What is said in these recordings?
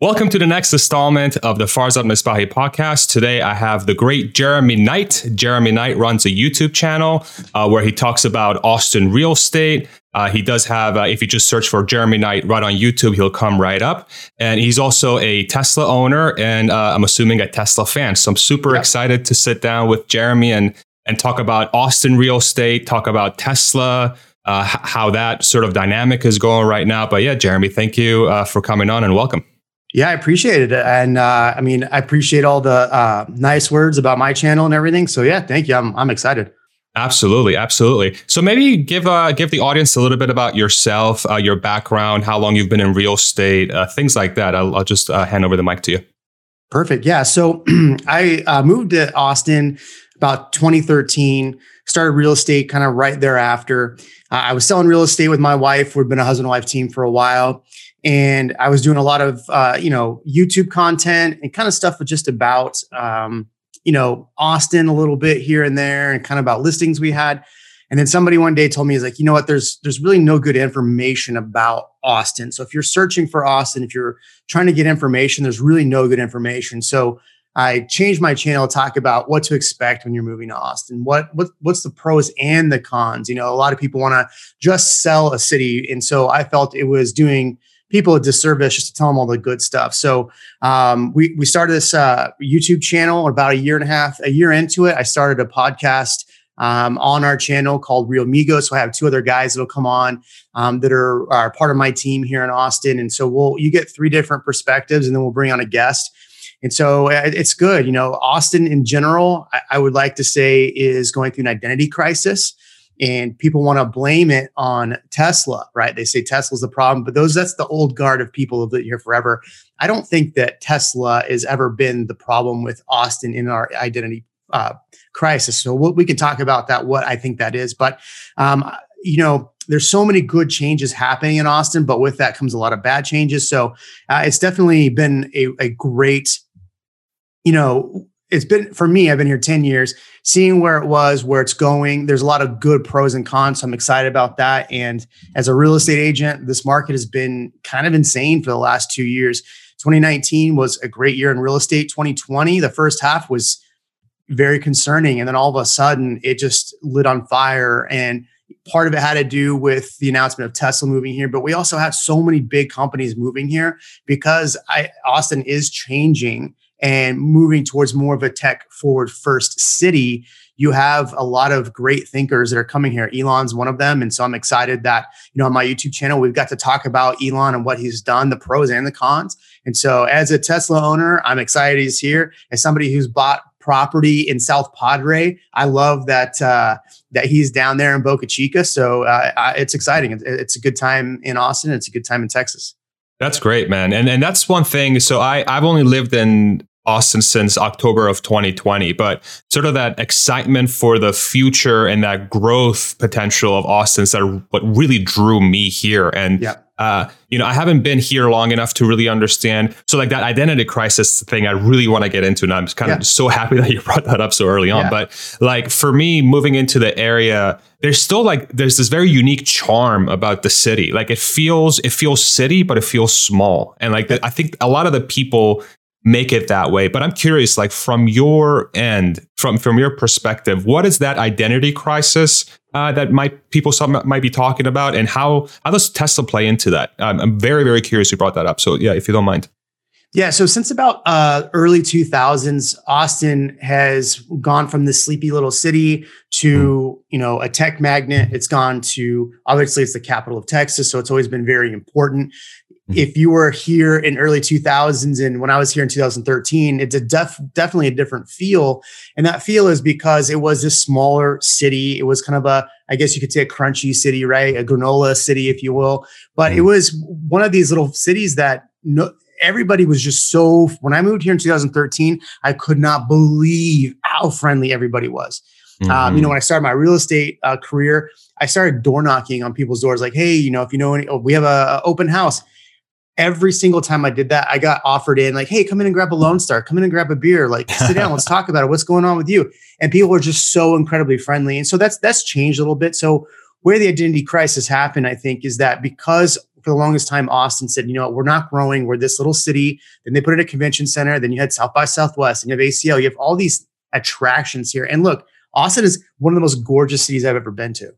Welcome to the next installment of the Farzad Mesbahi podcast. Today I have the great Jeremy Knight. Jeremy Knight runs a YouTube channel uh, where he talks about Austin real estate. Uh, he does have, uh, if you just search for Jeremy Knight right on YouTube, he'll come right up. And he's also a Tesla owner and uh, I'm assuming a Tesla fan. So I'm super excited to sit down with Jeremy and, and talk about Austin real estate, talk about Tesla, uh, how that sort of dynamic is going right now. But yeah, Jeremy, thank you uh, for coming on and welcome. Yeah, I appreciate it. And uh, I mean, I appreciate all the uh, nice words about my channel and everything. So yeah, thank you. I'm, I'm excited. Absolutely, absolutely. So maybe give uh, give the audience a little bit about yourself, uh, your background, how long you've been in real estate, uh, things like that. I'll, I'll just uh, hand over the mic to you. Perfect. Yeah. So I uh, moved to Austin about 2013. Started real estate kind of right thereafter. Uh, I was selling real estate with my wife. We've been a husband wife team for a while and I was doing a lot of uh, you know YouTube content and kind of stuff with just about um, you know Austin a little bit here and there, and kind of about listings we had. And then somebody one day told me, "Is like, you know what? There's there's really no good information about Austin. So if you're searching for Austin, if you're trying to get information, there's really no good information. So I changed my channel to talk about what to expect when you're moving to Austin. What what what's the pros and the cons? You know, a lot of people want to just sell a city, and so I felt it was doing people a disservice just to tell them all the good stuff. So um, we we started this uh, YouTube channel about a year and a half. A year into it, I started a podcast um, on our channel called Real Migos. So I have two other guys that'll come on um, that are, are part of my team here in Austin, and so we'll you get three different perspectives, and then we'll bring on a guest. And so uh, it's good. You know, Austin in general, I, I would like to say is going through an identity crisis and people want to blame it on Tesla, right? They say Tesla's the problem, but those that's the old guard of people who've here forever. I don't think that Tesla has ever been the problem with Austin in our identity uh, crisis. So we'll, we can talk about that, what I think that is. But um, you know, there's so many good changes happening in Austin, but with that comes a lot of bad changes. So uh, it's definitely been a, a great, you know, it's been for me, I've been here 10 years, seeing where it was, where it's going. There's a lot of good pros and cons. So I'm excited about that. And as a real estate agent, this market has been kind of insane for the last two years. 2019 was a great year in real estate. 2020, the first half was very concerning. And then all of a sudden it just lit on fire. And part of it had to do with the announcement of Tesla moving here, but we also have so many big companies moving here because I, Austin is changing and moving towards more of a tech forward first city, you have a lot of great thinkers that are coming here. Elon's one of them. And so I'm excited that, you know, on my YouTube channel, we've got to talk about Elon and what he's done, the pros and the cons. And so as a Tesla owner, I'm excited he's here. As somebody who's bought property in South Padre, I love that uh, that he's down there in Boca Chica. So uh, it's exciting. It's a good time in Austin. It's a good time in Texas. That's great, man. And and that's one thing. So I I've only lived in Austin since October of 2020, but sort of that excitement for the future and that growth potential of Austin is what really drew me here. And yeah. Uh, you know, I haven't been here long enough to really understand. So, like that identity crisis thing, I really want to get into, and I'm kind of so happy that you brought that up so early on. Yeah. But like for me, moving into the area, there's still like there's this very unique charm about the city. Like it feels it feels city, but it feels small. And like the, I think a lot of the people make it that way. But I'm curious, like from your end, from from your perspective, what is that identity crisis uh, that might people some might be talking about, and how how does Tesla play into that? Um, I'm very very curious. You brought that up, so yeah, if you don't mind. Yeah, so since about uh, early 2000s, Austin has gone from this sleepy little city to mm. you know a tech magnet. It's gone to obviously it's the capital of Texas, so it's always been very important. Mm-hmm. if you were here in early 2000s and when I was here in 2013, it's a def, definitely a different feel. And that feel is because it was this smaller city. It was kind of a, I guess you could say a crunchy city, right? A granola city, if you will. But mm-hmm. it was one of these little cities that no, everybody was just so, when I moved here in 2013, I could not believe how friendly everybody was. Mm-hmm. Um, you know, mm-hmm. when I started my real estate uh, career, I started door knocking on people's doors, like, "Hey, you know, if you know any, oh, we have a, a open house every single time I did that, I got offered in like, hey, come in and grab a Lone Star, come in and grab a beer, like sit down, let's talk about it. What's going on with you? And people are just so incredibly friendly. And so that's that's changed a little bit. So where the identity crisis happened, I think, is that because for the longest time, Austin said, you know, we're not growing. We're this little city. Then they put in a convention center. Then you had South by Southwest and you have ACL. You have all these attractions here. And look, Austin is one of the most gorgeous cities I've ever been to.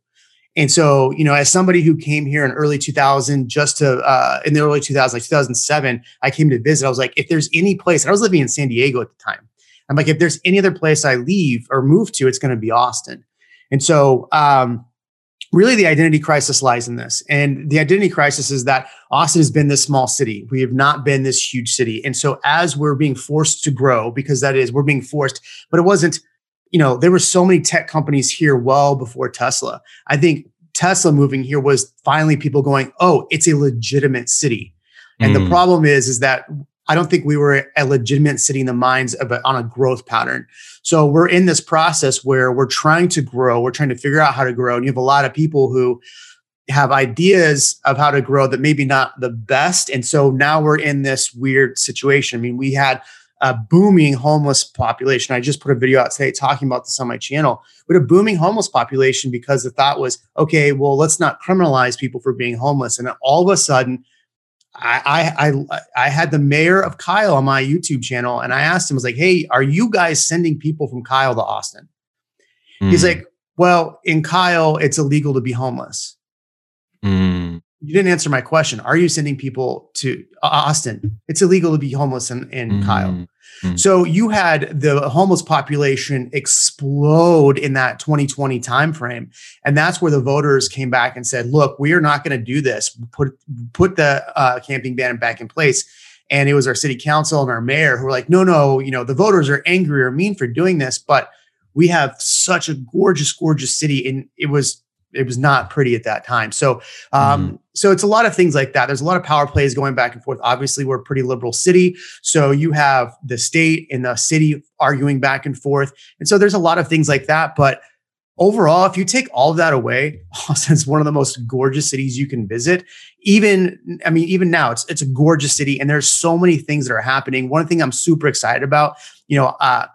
And so, you know, as somebody who came here in early 2000, just to uh, in the early 2000s, like 2007, I came to visit. I was like, if there's any place, I was living in San Diego at the time. I'm like, if there's any other place I leave or move to, it's going to be Austin. And so, um, really, the identity crisis lies in this. And the identity crisis is that Austin has been this small city. We have not been this huge city. And so, as we're being forced to grow, because that is, we're being forced, but it wasn't you know, there were so many tech companies here well before Tesla. I think Tesla moving here was finally people going, "Oh, it's a legitimate city." And mm. the problem is, is that I don't think we were a legitimate city in the minds of a, on a growth pattern. So we're in this process where we're trying to grow. We're trying to figure out how to grow, and you have a lot of people who have ideas of how to grow that maybe not the best. And so now we're in this weird situation. I mean, we had a booming homeless population. I just put a video out today talking about this on my channel. But a booming homeless population because the thought was, okay, well, let's not criminalize people for being homeless. And all of a sudden, I, I I I had the mayor of Kyle on my YouTube channel, and I asked him, I was like, "Hey, are you guys sending people from Kyle to Austin?" Mm. He's hmm. like, "Well, in Kyle, it's illegal to be homeless." Mm you didn't answer my question. Are you sending people to Austin? It's illegal to be homeless in, in mm-hmm. Kyle. Mm-hmm. So you had the homeless population explode in that 2020 timeframe. And that's where the voters came back and said, look, we are not going to do this. Put put the uh, camping ban back in place. And it was our city council and our mayor who were like, no, no, you know, the voters are angry or mean for doing this, but we have such a gorgeous, gorgeous city. And it was it was not pretty at that time. So, um, mm-hmm. so it's a lot of things like that. There's a lot of power plays going back and forth. Obviously, we're a pretty liberal city, so you have the state and the city arguing back and forth, and so there's a lot of things like that. But overall, if you take all of that away, Austin's one of the most gorgeous cities you can visit. Even, I mean, even now, it's it's a gorgeous city, and there's so many things that are happening. One thing I'm super excited about, you know. Uh,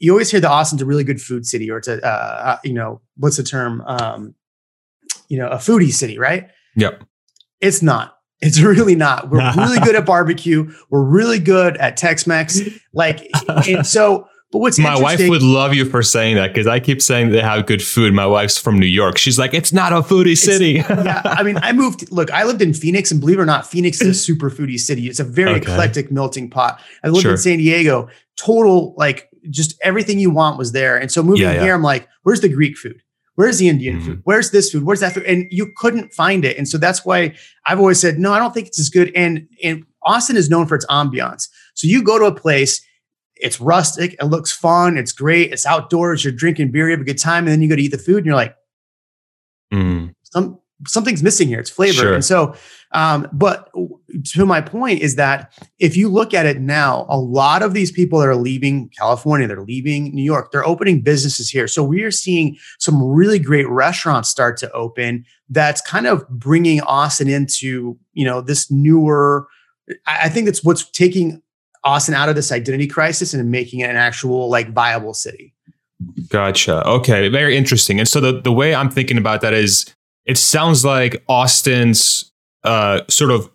you always hear that Austin's a really good food city, or it's a, uh, uh you know, what's the term? Um, you know, a foodie city, right? Yep. It's not. It's really not. We're really good at barbecue. We're really good at Tex-Mex. Like, and so, but what's my wife would love you for saying that because I keep saying they have good food. My wife's from New York. She's like, it's not a foodie city. yeah, I mean, I moved. Look, I lived in Phoenix, and believe it or not, Phoenix is a super foodie city. It's a very okay. eclectic melting pot. I lived sure. in San Diego. Total, like, just everything you want was there. And so moving yeah, yeah. here, I'm like, where's the Greek food? Where's the Indian mm-hmm. food? Where's this food? Where's that food? And you couldn't find it. And so that's why I've always said, no, I don't think it's as good. And, and Austin is known for its ambiance. So you go to a place, it's rustic, it looks fun, it's great, it's outdoors, you're drinking beer, you have a good time, and then you go to eat the food and you're like, mm. some something's missing here. It's flavor. Sure. And so, um, but to my point is that if you look at it now, a lot of these people that are leaving California, they're leaving New York, they're opening businesses here. So we are seeing some really great restaurants start to open. That's kind of bringing Austin into you know this newer. I think that's what's taking Austin out of this identity crisis and making it an actual like viable city. Gotcha. Okay, very interesting. And so the the way I'm thinking about that is it sounds like Austin's uh, sort of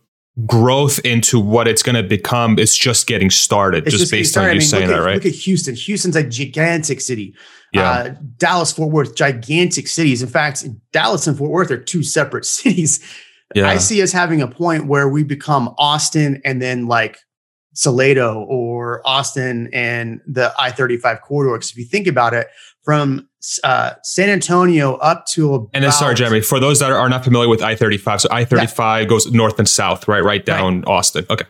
growth into what it's going to become is just getting started, just, just, based on you I mean, saying that, right? Look at Houston. Houston's a gigantic city. Yeah. Uh, Dallas, Fort Worth, gigantic cities. In fact, Dallas and Fort Worth are two separate cities. Yeah. I see us having a point where we become Austin and then like Salado or Austin and the I 35 corridor. Because if you think about it, from uh, San Antonio up to about, and then sorry, Jeremy, for those that are not familiar with I thirty five, so I thirty five goes north and south, right, right down right. Austin. Okay.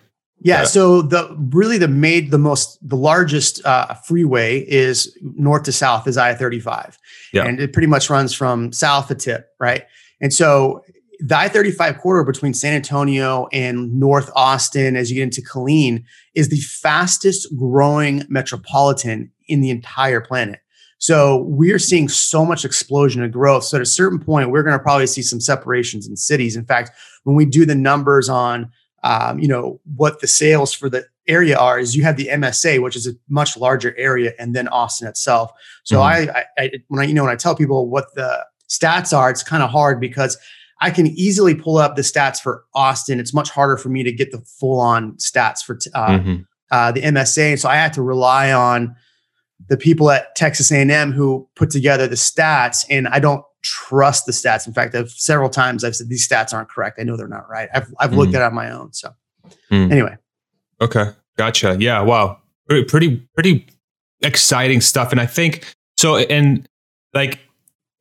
Yeah, so the really the made the most the largest uh, freeway is north to south is I thirty five, yeah, and it pretty much runs from south to tip, right? And so the I thirty five corridor between San Antonio and North Austin, as you get into Killeen, is the fastest growing metropolitan in the entire planet. So we're seeing so much explosion of growth. So at a certain point, we're going to probably see some separations in cities. In fact, when we do the numbers on, um, you know, what the sales for the area are, is you have the MSA, which is a much larger area, and then Austin itself. So mm-hmm. I, I, I, when I, you know, when I tell people what the stats are, it's kind of hard because I can easily pull up the stats for Austin. It's much harder for me to get the full on stats for uh, mm-hmm. uh, the MSA, and so I had to rely on the people at Texas A&M who put together the stats, and I don't trust the stats. In fact, I've several times I've said these stats aren't correct. I know they're not right. I've I've mm. looked at it on my own. So mm. anyway. Okay. Gotcha. Yeah. Wow. Pretty pretty exciting stuff. And I think so and like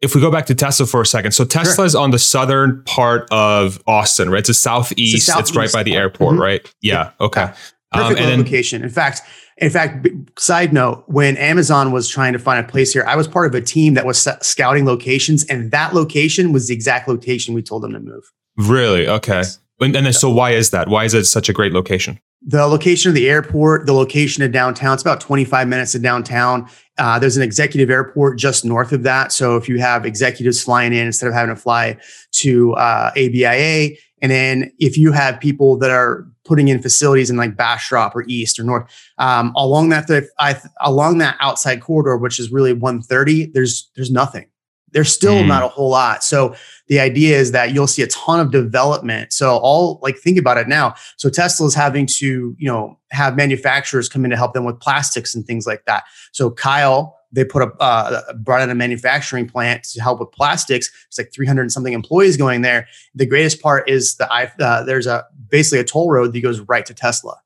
if we go back to Tesla for a second, so Tesla sure. is on the southern part of Austin, right? It's a southeast. It's, southeast it's right by the airport, mm-hmm. right? Yeah. yeah. Okay. Perfect um, location. in fact, in fact, side note, when Amazon was trying to find a place here, I was part of a team that was scouting locations, and that location was the exact location we told them to move. Really? Okay. Yes. And, and then, so why is that? Why is it such a great location? The location of the airport, the location of downtown, it's about 25 minutes of downtown. Uh, there's an executive airport just north of that. So if you have executives flying in instead of having to fly to uh, ABIA, and then if you have people that are putting in facilities in like Bastrop or East or North um, along that th- I, along that outside corridor, which is really 130, there's there's nothing. There's still mm. not a whole lot. So the idea is that you'll see a ton of development. So all like think about it now. So Tesla is having to you know have manufacturers come in to help them with plastics and things like that. So Kyle they put a uh, brought in a manufacturing plant to help with plastics. It's like 300 something employees going there. The greatest part is the uh, there's a basically a toll road that goes right to Tesla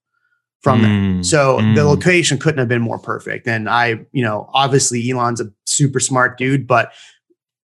from mm, there. So mm. the location couldn't have been more perfect. And I, you know, obviously Elon's a super smart dude, but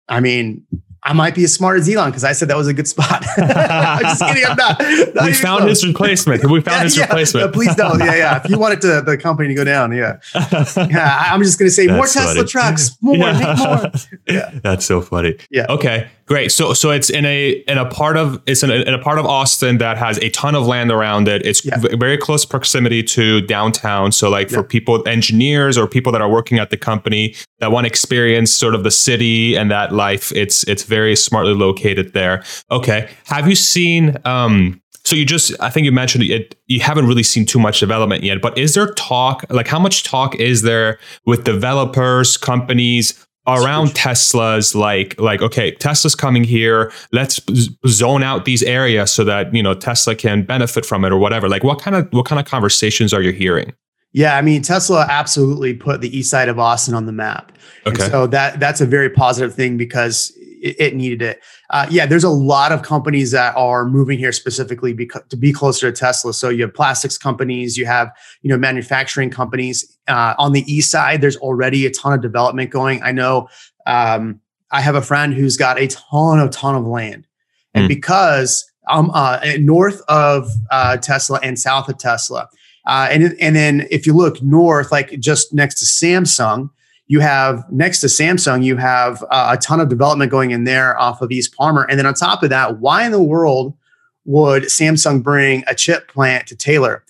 I mean, I might be as smart as Elon because I said that was a good spot. I'm just kidding. I'm not. not we found close. his replacement. We found yeah, his yeah. replacement. please don't. Yeah, yeah. If you wanted to the company to go down, yeah. Yeah. I'm just going to say That's more Tesla trucks, more, yeah. make more. Yeah. That's so funny. Yeah. Okay. Great. So so it's in a in a part of it's in a, in a part of Austin that has a ton of land around it. It's yeah. very close proximity to downtown. So like yeah. for people engineers or people that are working at the company that want to experience sort of the city and that life, it's it's very smartly located there. Okay. Have you seen um so you just I think you mentioned it you haven't really seen too much development yet, but is there talk like how much talk is there with developers, companies around Tesla's like like okay Tesla's coming here. Let's zone out these areas so that you know Tesla can benefit from it or whatever. Like what kind of what kind of conversations are you hearing? Yeah I mean Tesla absolutely put the east side of Austin on the map. Okay. and so that that's a very positive thing because it, it needed it. Uh, yeah, there's a lot of companies that are moving here specifically because, to be closer to Tesla. So you have plastics companies, you have you know manufacturing companies. Uh, on the east side, there's already a ton of development going. I know um, I have a friend who's got a ton of ton of land, and mm. because I'm uh, north of uh, Tesla and south of Tesla. Uh, and and then if you look north, like just next to Samsung, you have next to Samsung, you have uh, a ton of development going in there off of East Palmer. And then on top of that, why in the world would Samsung bring a chip plant to Taylor?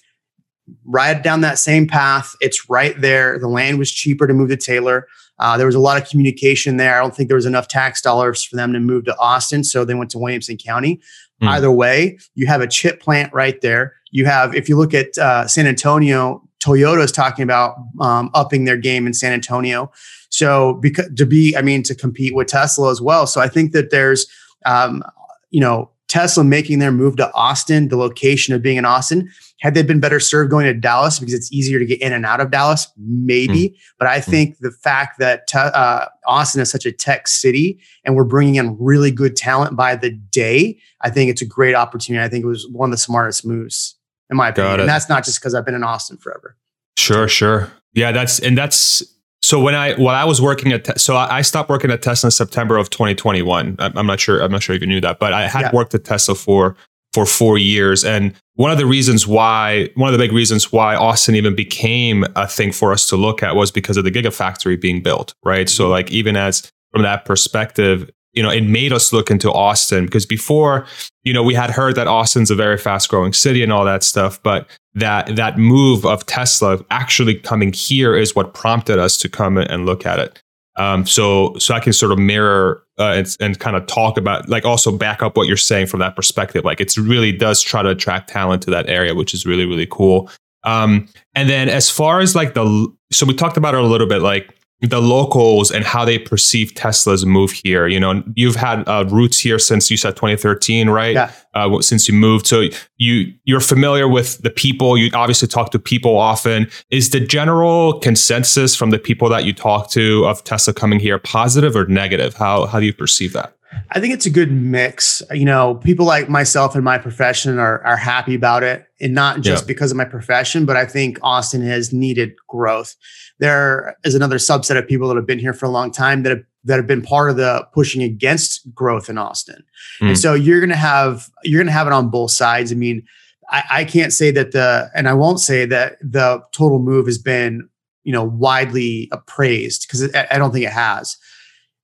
Right down that same path. It's right there. The land was cheaper to move to Taylor. Uh, there was a lot of communication there. I don't think there was enough tax dollars for them to move to Austin. So they went to Williamson County. Mm. Either way, you have a chip plant right there. You have, if you look at uh, San Antonio, Toyota is talking about um, upping their game in San Antonio. So because to be, I mean, to compete with Tesla as well. So I think that there's, um, you know, Tesla making their move to Austin, the location of being in Austin. Had they been better served going to Dallas because it's easier to get in and out of Dallas? Maybe. Mm. But I mm. think the fact that te- uh, Austin is such a tech city and we're bringing in really good talent by the day, I think it's a great opportunity. I think it was one of the smartest moves in my opinion. And that's not just because I've been in Austin forever. Sure, sure. Yeah, that's and that's so when I while I was working at so I stopped working at Tesla in September of 2021. I'm not sure I'm not sure if you knew that, but I had yeah. worked at Tesla for for four years, and one of the reasons why one of the big reasons why Austin even became a thing for us to look at was because of the Gigafactory being built, right? Mm-hmm. So like even as from that perspective, you know, it made us look into Austin because before, you know, we had heard that Austin's a very fast growing city and all that stuff, but that that move of Tesla actually coming here is what prompted us to come and look at it. Um, so so I can sort of mirror uh, and, and kind of talk about like also back up what you're saying from that perspective. Like it really does try to attract talent to that area, which is really really cool. Um, and then as far as like the so we talked about it a little bit, like the locals and how they perceive Tesla's move here. You know, you've had uh, roots here since you said 2013, right? Yeah. Uh, since you moved, so you you're familiar with the people. You obviously talk to people often. Is the general consensus from the people that you talk to of Tesla coming here positive or negative? How how do you perceive that? I think it's a good mix. You know, people like myself and my profession are are happy about it, and not just yeah. because of my profession, but I think Austin has needed growth. There is another subset of people that have been here for a long time that have that have been part of the pushing against growth in Austin, mm. and so you're going to have you're going to have it on both sides. I mean, I, I can't say that the and I won't say that the total move has been you know widely appraised because I don't think it has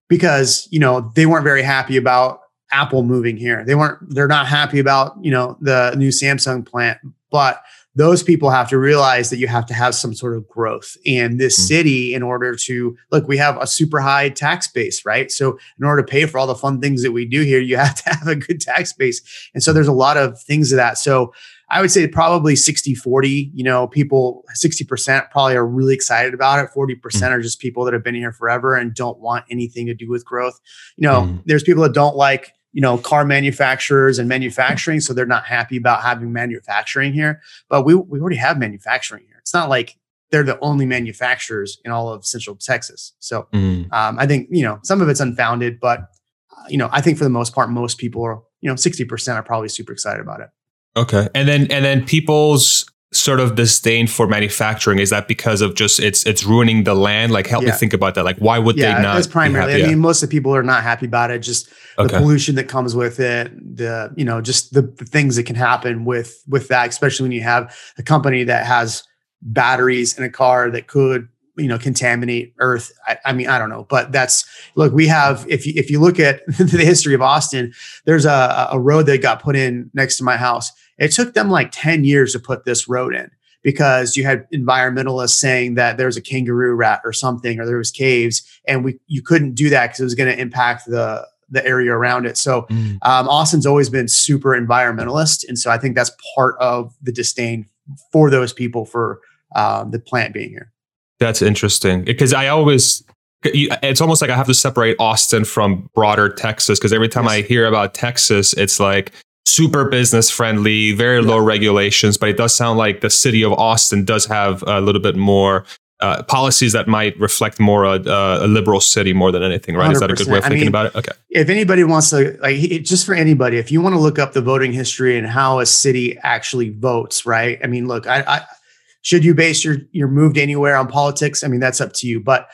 because you know they weren't very happy about Apple moving here. They weren't they're not happy about, you know, the new Samsung plant, but those people have to realize that you have to have some sort of growth in this mm-hmm. city in order to look we have a super high tax base right so in order to pay for all the fun things that we do here you have to have a good tax base and so there's a lot of things of that so I would say probably 60 40. You know, people 60% probably are really excited about it. 40% mm. are just people that have been here forever and don't want anything to do with growth. You know, mm. there's people that don't like, you know, car manufacturers and manufacturing. So they're not happy about having manufacturing here. But we, we already have manufacturing here. It's not like they're the only manufacturers in all of central Texas. So mm. um, I think, you know, some of it's unfounded, but, uh, you know, I think for the most part, most people are, you know, 60% are probably super excited about it. Okay. And then and then people's sort of disdain for manufacturing? Is that because of just it's it's ruining the land? Like help yeah. me think about that. Like why would yeah, they not that's primarily i mean most of the people are not happy about it just the okay. pollution that comes with it the you know just the, the, things that can happen with with that especially when you have a company that has batteries in a car that could you know contaminate earth. I, I, mean i don't know but that's look we have if you if you look at the history of austin there's a, a road that got put in next to my house it took them like 10 years to put this road in because you had environmentalists saying that there's a kangaroo rat or something, or there was caves, and we you couldn't do that because it was going to impact the the area around it. So mm. um, Austin's always been super environmentalist, and so I think that's part of the disdain for those people for um, the plant being here. That's interesting because I always it's almost like I have to separate Austin from broader Texas because every time yes. I hear about Texas, it's like super business friendly, very yeah. low regulations, but it does sound like the city of Austin does have a little bit more uh, policies that might reflect more a, a, liberal city more than anything, right? Is that a good way of thinking I mean, about it? Okay. If anybody wants to, like, just for anybody, if you want to look up the voting history and how a city actually votes, right? I mean, look, I, I should you base your your move to anywhere on politics? I mean, that's up to you, but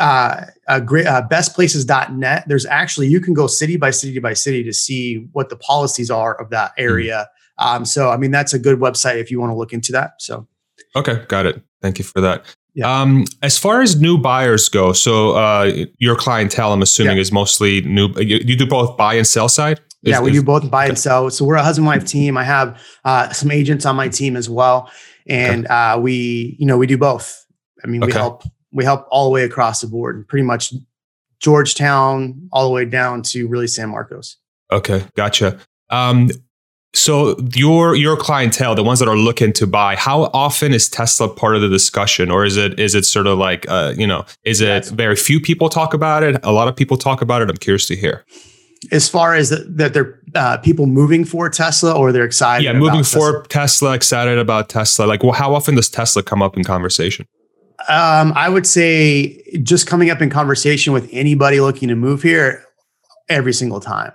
uh, uh, great, uh, bestplaces.net, there's actually, you can go city by city by city to see what the policies are of that hmm. area. Mm. Um, so, I mean, that's a good website if you want to look into that. So, okay, got it. Thank you for that. Yeah. Um, as far as new buyers go, so uh, your clientele, I'm assuming, yeah. is mostly new. You, you, do both buy and sell side. Is, yeah, we do both buy and sell. So we're a husband wife team. I have uh, some agents on my team as well, and okay. uh, we, you know, we do both. I mean, okay. we help we help all the way across the board, pretty much Georgetown all the way down to really San Marcos. Okay, gotcha. Um, so your your clientele, the ones that are looking to buy, how often is Tesla part of the discussion, or is it is it sort of like uh, you know, is it very few people talk about it? A lot of people talk about it. I'm curious to hear. As far as the, that, they're uh, people moving for Tesla, or they're excited. Yeah, moving for Tesla? Tesla, excited about Tesla. Like, well, how often does Tesla come up in conversation? Um, I would say just coming up in conversation with anybody looking to move here every single time.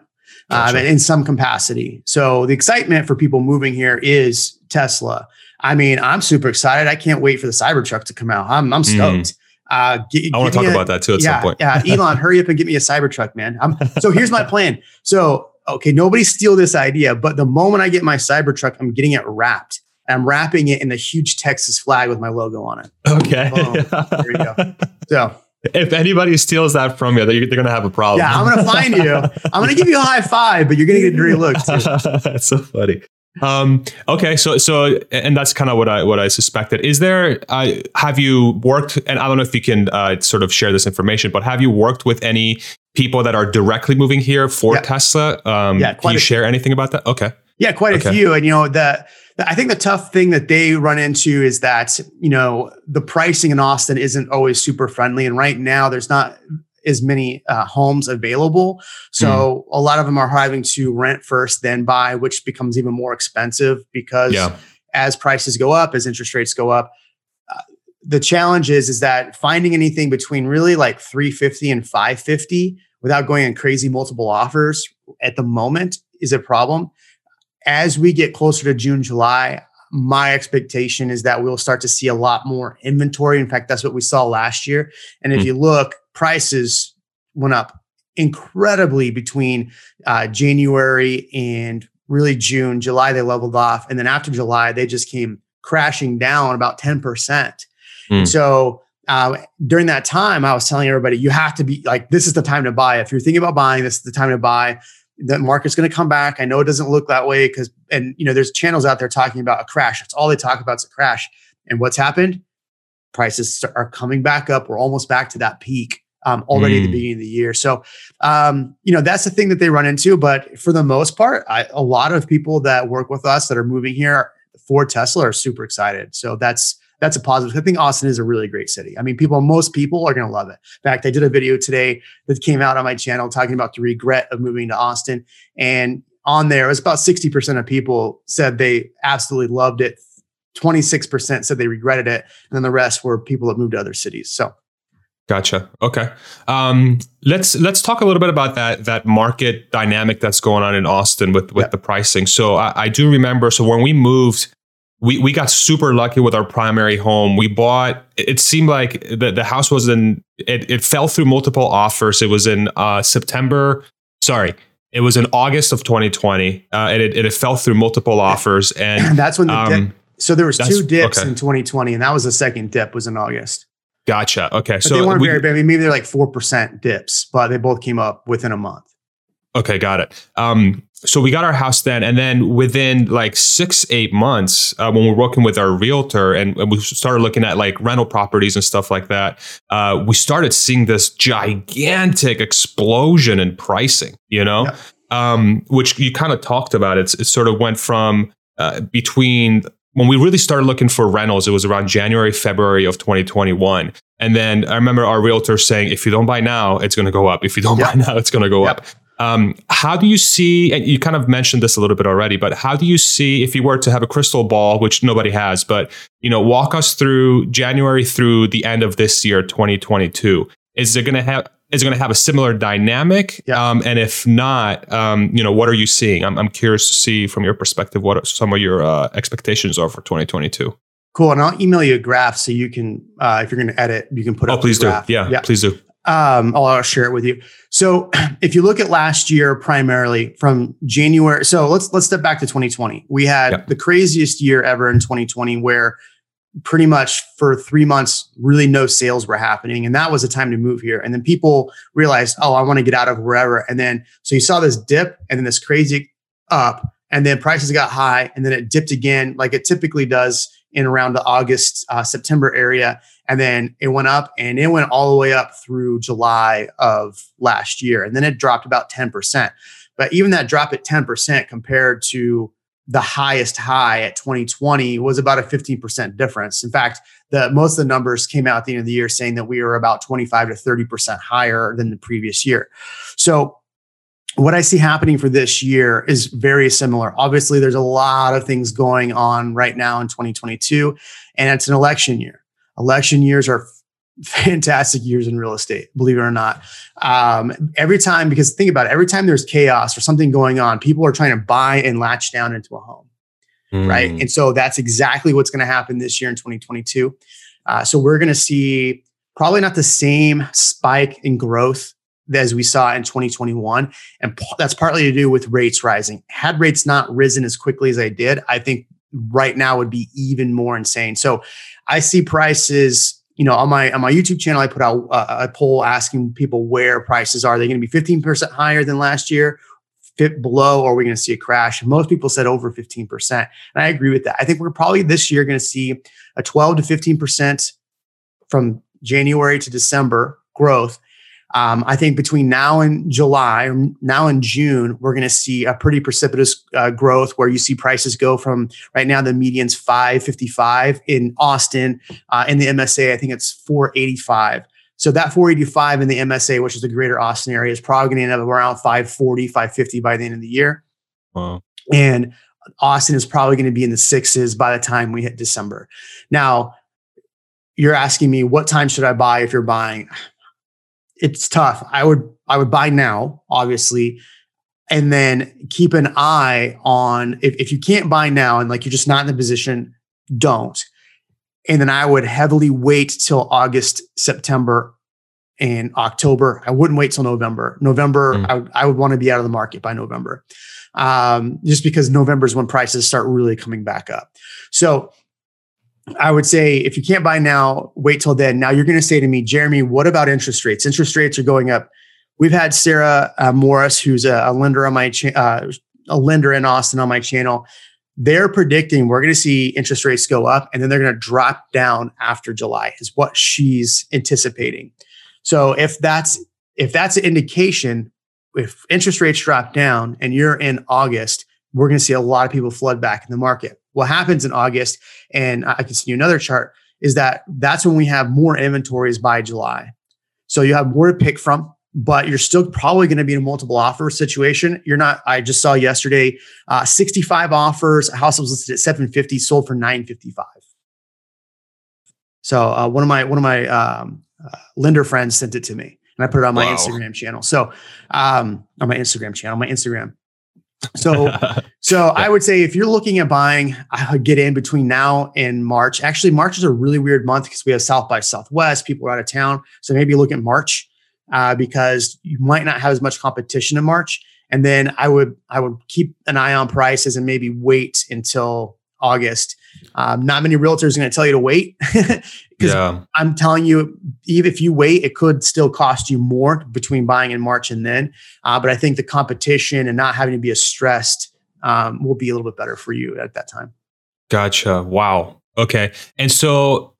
Um, in some capacity. So the excitement for people moving here is Tesla. I mean, I'm super excited. I can't wait for the Cybertruck to come out. I'm, I'm mm. stoked. Mm. Uh, get, I want to talk a, about that too at yeah, some point. yeah, Elon, hurry up and get me a Cybertruck, man. I'm, so here's my plan. So okay, nobody steal this idea, but the moment I get my Cybertruck, I'm getting it wrapped. I'm wrapping it in a huge Texas flag with my logo on it. Okay. there you go. So if anybody steals that from you, they're, they're going to have a problem. Yeah, I'm going to find you. I'm going to give you a high five, but you're going to get a dirty look that's so funny. Um, okay, so so and that's kind of what I what I suspected. Is there uh, have you worked? And I don't know if you can uh, sort of share this information, but have you worked with any people that are directly moving here for yeah. Tesla? Um, yeah, can you share anything about that? Okay. Yeah, quite okay. a few. And you know that I think the tough thing that they run into is that, you know, the pricing in Austin isn't always super friendly. And right now, there's not as many uh, homes available. So mm. a lot of them are having to rent first, then buy, which becomes even more expensive because yeah. as prices go up, as interest rates go up, uh, the challenge is is that finding anything between really like 350 and 550 without going on crazy multiple offers at the moment is a problem. As we get closer to June, July, my expectation is that we'll start to see a lot more inventory. In fact, that's what we saw last year. And if mm. you look, prices went up incredibly between uh, January and really June. July, they leveled off. And then after July, they just came crashing down about 10%. Mm. So uh, during that time, I was telling everybody, you have to be like, this is the time to buy. If you're thinking about buying, this is the time to buy. The market's going to come back. I know it doesn't look that way because, and you know, there's channels out there talking about a crash. That's all they talk about is a crash. And what's happened? Prices are coming back up. We're almost back to that peak um, already mm. at the mm. beginning of the year. So, um, you know, that's the thing that they run into. But for the most part, I, a lot of people that work with us that are moving here for Tesla are super excited. So that's that's a positive. I think Austin is a really great city. I mean, people, most people are going to love it. In fact, I did a video today that came out on my channel talking about the regret of moving to Austin, and on there, it was about sixty percent of people said they absolutely loved it. 26% said they regretted it. And then the rest were people that moved to other cities. So Gotcha. Okay. Um, let's let's talk a little bit about that that market dynamic that's going on in Austin with with the pricing. So I, I, do remember. So when we moved, we we got super lucky with our primary home. We bought. It seemed like the the house was in. It, it fell through multiple offers. It was in uh, September. Sorry, it was in August of 2020, uh, and it, it fell through multiple offers. And that's when the um, dip. So there was two dips okay. in 2020, and that was the second dip was in August. Gotcha. Okay. But so they weren't we, very big. I mean, maybe they're like 4% dips, but they both came up within a month. Okay. Got it. Um, so we got our house then, and then within like six, eight months, uh, when we're working with our realtor and, and, we started looking at like rental properties and stuff like that, uh, we started seeing this gigantic explosion in pricing, you know, yeah. um, which you kind of talked about. It's, it sort of went from uh, between when we really started looking for rentals, it was around January, February of 2021. And then I remember our realtor saying, if you don't buy now, it's going to go up. If you don't buy now, it's going to go up. Um, how do you see, and you kind of mentioned this a little bit already, but how do you see if you were to have a crystal ball, which nobody has, but you know, walk us through January through the end of this year, 2022. Is it going to have is going to have a similar dynamic? Yeah. Um, and if not, um, you know, what are you seeing? I'm, I'm curious to see from your perspective what some of your uh, expectations are for 2022. Cool. And I'll email you a graph so you can, uh, if you're going to edit, you can put oh, up. please do. Yeah, yeah, please do. Um, I'll, I'll share it with you. So, if you look at last year, primarily from January, so let's let's step back to 2020. We had yep. the craziest year ever in 2020, where pretty much for three months, really no sales were happening. And that was a time to move here. And then people realized, oh, I want to get out of wherever. And then, so you saw this dip and then this crazy up, and then prices got high and then it dipped again, like it typically does in around the August, uh, September area. And then it went up and it went all the way up through July of last year. And then it dropped about 10%. But even that drop at 10% compared to the highest high at 2020 was about a 15% difference. In fact, the most of the numbers came out at the end of the year saying that we were about 25 to 30% higher than the previous year. So what I see happening for this year is very similar. Obviously, there's a lot of things going on right now in 2022, and it's an election year. Election years are fantastic years in real estate, believe it or not. Um, every time, because think about it, every time there's chaos or something going on, people are trying to buy and latch down into a home, mm. right? And so that's exactly what's going to happen this year in 2022. Uh, so we're going to see probably not the same spike in growth as we saw in 2021. And that's partly to do with rates rising. Had rates not risen as quickly as they did, I think right now would be even more insane. So I see prices you know, on my on my YouTube channel, I put out uh, a poll asking people where prices are. They going to be 15% higher than last year, fit below, or are we going to see a crash? Most people said over 15%. And I agree with that. I think we're probably this year going to see a 12 to 15% from January to December growth. Um, I think between now and July, now and June, we're going to see a pretty precipitous uh, growth where you see prices go from right now the median's 555 in Austin. Uh, in the MSA, I think it's 485. So that 485 in the MSA, which is the greater Austin area, is probably going to end up around 540, 550 by the end of the year. Wow. And Austin is probably going to be in the sixes by the time we hit December. Now, you're asking me what time should I buy if you're buying? It's tough. I would I would buy now, obviously, and then keep an eye on if, if you can't buy now and like you're just not in the position, don't. And then I would heavily wait till August, September, and October. I wouldn't wait till November. November, mm. I, would, I would want to be out of the market by November, um, just because November is when prices start really coming back up. So I would say if you can't buy now, wait till then. Now you're going to say to me, Jeremy, what about interest rates? Interest rates are going up. We've had Sarah uh, Morris, who's a, a, lender on my cha- uh, a lender in Austin on my channel. They're predicting we're going to see interest rates go up and then they're going to drop down after July, is what she's anticipating. So if that's if that's an indication, if interest rates drop down and you're in August, we're going to see a lot of people flood back in the market. What happens in August, and I can send you another chart, is that that's when we have more inventories by July. So you have more to pick from, but you're still probably going to be in a multiple offer situation. You're not. I just saw yesterday, uh, 65 offers. A house was listed at 750, sold for 955. So uh, one of my one of my um, uh, lender friends sent it to me, and I put it on my wow. Instagram channel. So um, on my Instagram channel, my Instagram. So, so. I would say if you're looking at buying, I would get in between now and March. Actually, March is a really weird month because we have South by Southwest. People are out of town, so maybe look at March uh, because you might not have as much competition in March. And then I would I would keep an eye on prices and maybe wait until August. Um, not many realtors are going to tell you to wait because yeah. I'm telling you, even if you wait, it could still cost you more between buying in March and then. Uh, but I think the competition and not having to be as stressed um, will be a little bit better for you at that time. Gotcha. Wow. Okay. And so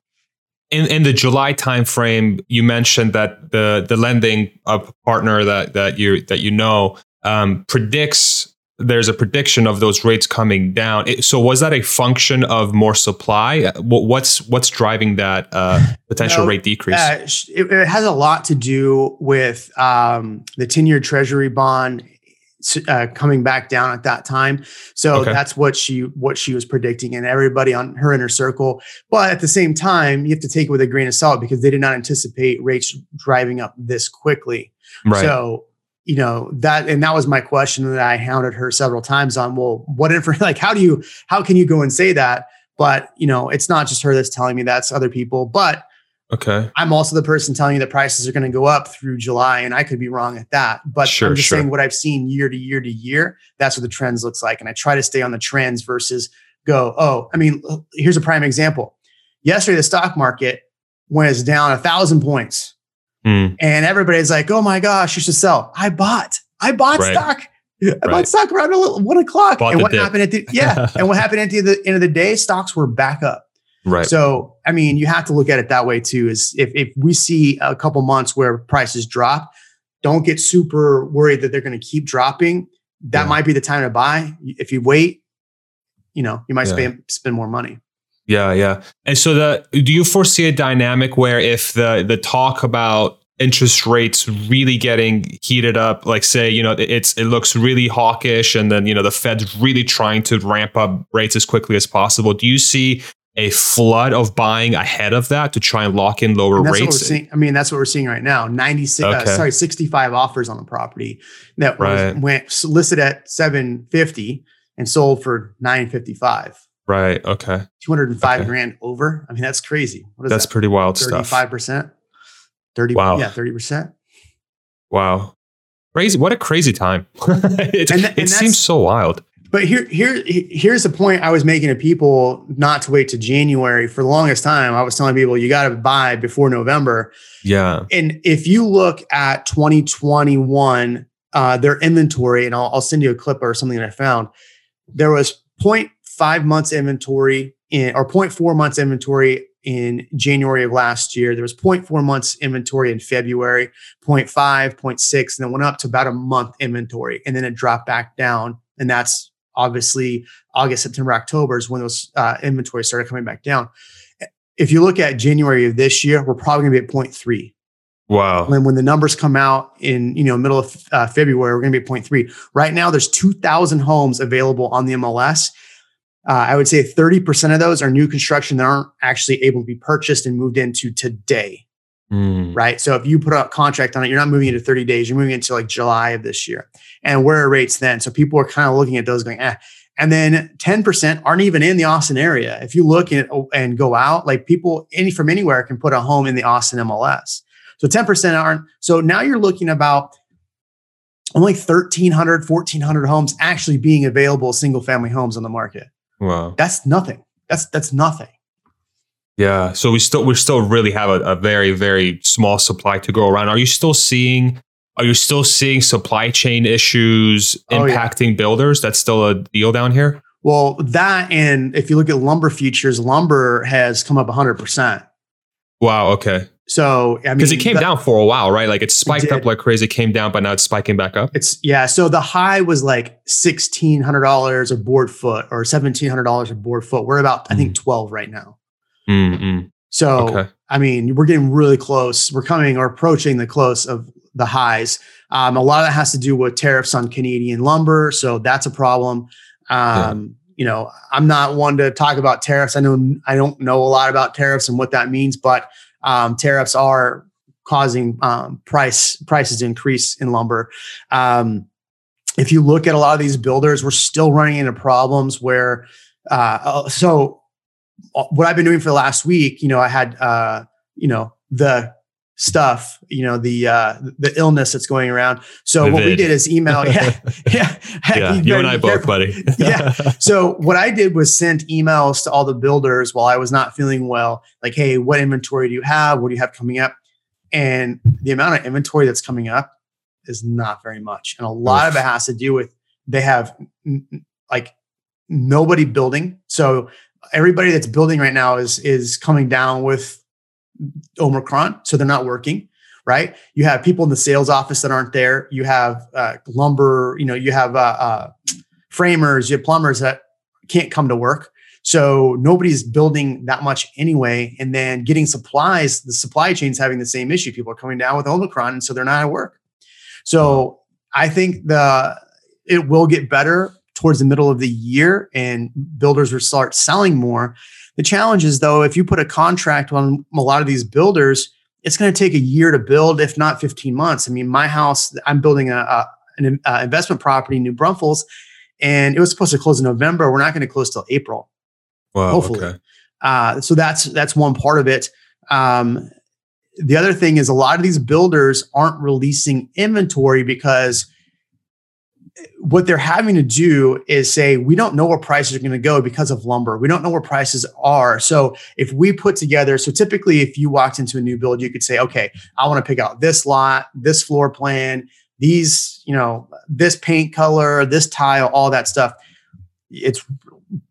in, in the July timeframe, you mentioned that the the lending uh, partner that that you that you know um, predicts there's a prediction of those rates coming down. so was that a function of more supply? What's what's driving that uh, potential no, rate decrease? Uh, it, it, has a lot to do with um, the ten-year Treasury bond uh, coming back down at that time. So okay. that's what she what she was predicting, and everybody on her inner circle. But at the same time, you have to take it with a grain of salt because they did not anticipate rates driving up this quickly. Right. So you know that and that was my question that i hounded her several times on well what if like how do you how can you go and say that? But you know it's not just her that's telling me that's other people. But okay. I'm also the person telling you that prices are going to go up through july and i could be wrong at that. But sure, i'm just sure. saying what i've seen year to year to year that's what the trends looks like. And i try to stay on the trends versus go oh i mean here's a prime example. Yesterday the stock market was down a thousand points Mm. And everybody's like, oh my gosh, you should sell. I bought, I bought right. stock. I right. bought stock around one o'clock. Bought and what dip. happened at the, yeah. and what happened at the end of the day, stocks were back up. Right. So, I mean, you have to look at it that way too. Is if, if we see a couple months where prices drop, don't get super worried that they're going to keep dropping. That yeah. might be the time to buy. If you wait, you know, you might yeah. spend spend more money. Yeah, yeah. And so the do you foresee a dynamic where if the the talk about interest rates really getting heated up like say you know it's it looks really hawkish and then you know the fed's really trying to ramp up rates as quickly as possible do you see a flood of buying ahead of that to try and lock in lower rates seeing, i mean that's what we're seeing right now 96 uh, okay. uh, sorry 65 offers on the property that right. was, went listed at 750 and sold for 955 Right. Okay. 205 okay. grand over. I mean, that's crazy. What is that's that? pretty wild 35%? stuff. 35%? 30 wow. yeah, 30%. Wow. Crazy. What a crazy time. it, and, and it seems so wild. But here, here, here's the point I was making to people not to wait to January. For the longest time, I was telling people you got to buy before November. Yeah. And if you look at 2021, uh, their inventory, and I'll, I'll send you a clip or something that I found, there was point five months inventory in or 0.4 months inventory in January of last year. There was 0.4 months inventory in February, 0.5, 0.6, and then went up to about a month inventory. And then it dropped back down. And that's obviously August, September, October is when those uh, inventory started coming back down. If you look at January of this year, we're probably going to be at 0.3. Wow. When, when the numbers come out in, you know, middle of uh, February, we're going to be at 0.3. Right now, there's 2,000 homes available on the MLS. Uh, I would say 30% of those are new construction that aren't actually able to be purchased and moved into today. Mm. Right. So if you put a contract on it, you're not moving into 30 days, you're moving into like July of this year. And where are rates then? So people are kind of looking at those going, eh. And then 10% aren't even in the Austin area. If you look at and go out, like people any from anywhere can put a home in the Austin MLS. So 10% aren't. So now you're looking about only 1,300, 1,400 homes actually being available single family homes on the market. Wow. That's nothing. That's that's nothing. Yeah. So we still we still really have a, a very very small supply to go around. Are you still seeing are you still seeing supply chain issues impacting oh, yeah. builders? That's still a deal down here? Well, that and if you look at lumber futures, lumber has come up 100%. Wow, okay. So I mean, because it came the, down for a while, right? Like it spiked it up like crazy, came down, but now it's spiking back up. It's yeah. So the high was like sixteen hundred dollars a board foot or seventeen hundred dollars a board foot. We're about I think mm. twelve right now. Mm-hmm. So okay. I mean, we're getting really close. We're coming or approaching the close of the highs. Um, a lot of that has to do with tariffs on Canadian lumber, so that's a problem. Um, yeah. You know, I'm not one to talk about tariffs. I know I don't know a lot about tariffs and what that means, but um, tariffs are causing um, price prices increase in lumber. Um, if you look at a lot of these builders, we're still running into problems where. Uh, uh so, uh, what I've been doing for the last week, you know, I had uh, you know the stuff, you know, the uh the illness that's going around. So Vivid. what we did is email. Yeah, yeah. yeah you, you and I both, buddy. yeah. So what I did was send emails to all the builders while I was not feeling well. Like, hey, what inventory do you have? What do you have coming up? And the amount of inventory that's coming up is not very much, and a lot Oof. of it has to do with they have like nobody building. So everybody that's building right now is is coming down with Omicron, so they're not working. Right. You have people in the sales office that aren't there. You have uh, lumber. You know, you have uh, uh, framers. You have plumbers that can't come to work. So nobody's building that much anyway. And then getting supplies, the supply chain's having the same issue. People are coming down with Omicron, and so they're not at work. So I think the it will get better towards the middle of the year, and builders will start selling more. The challenge is though, if you put a contract on a lot of these builders, it's going to take a year to build, if not 15 months. I mean, my house, I'm building a, a an uh, investment property in New Braunfels, and it was supposed to close in November. We're not going to close till April. Wow. Hopefully. Okay. Uh, so that's that's one part of it. Um, the other thing is a lot of these builders aren't releasing inventory because what they're having to do is say we don't know where prices are going to go because of lumber. We don't know where prices are. So if we put together so typically if you walked into a new build you could say okay i want to pick out this lot this floor plan these you know this paint color this tile all that stuff. It's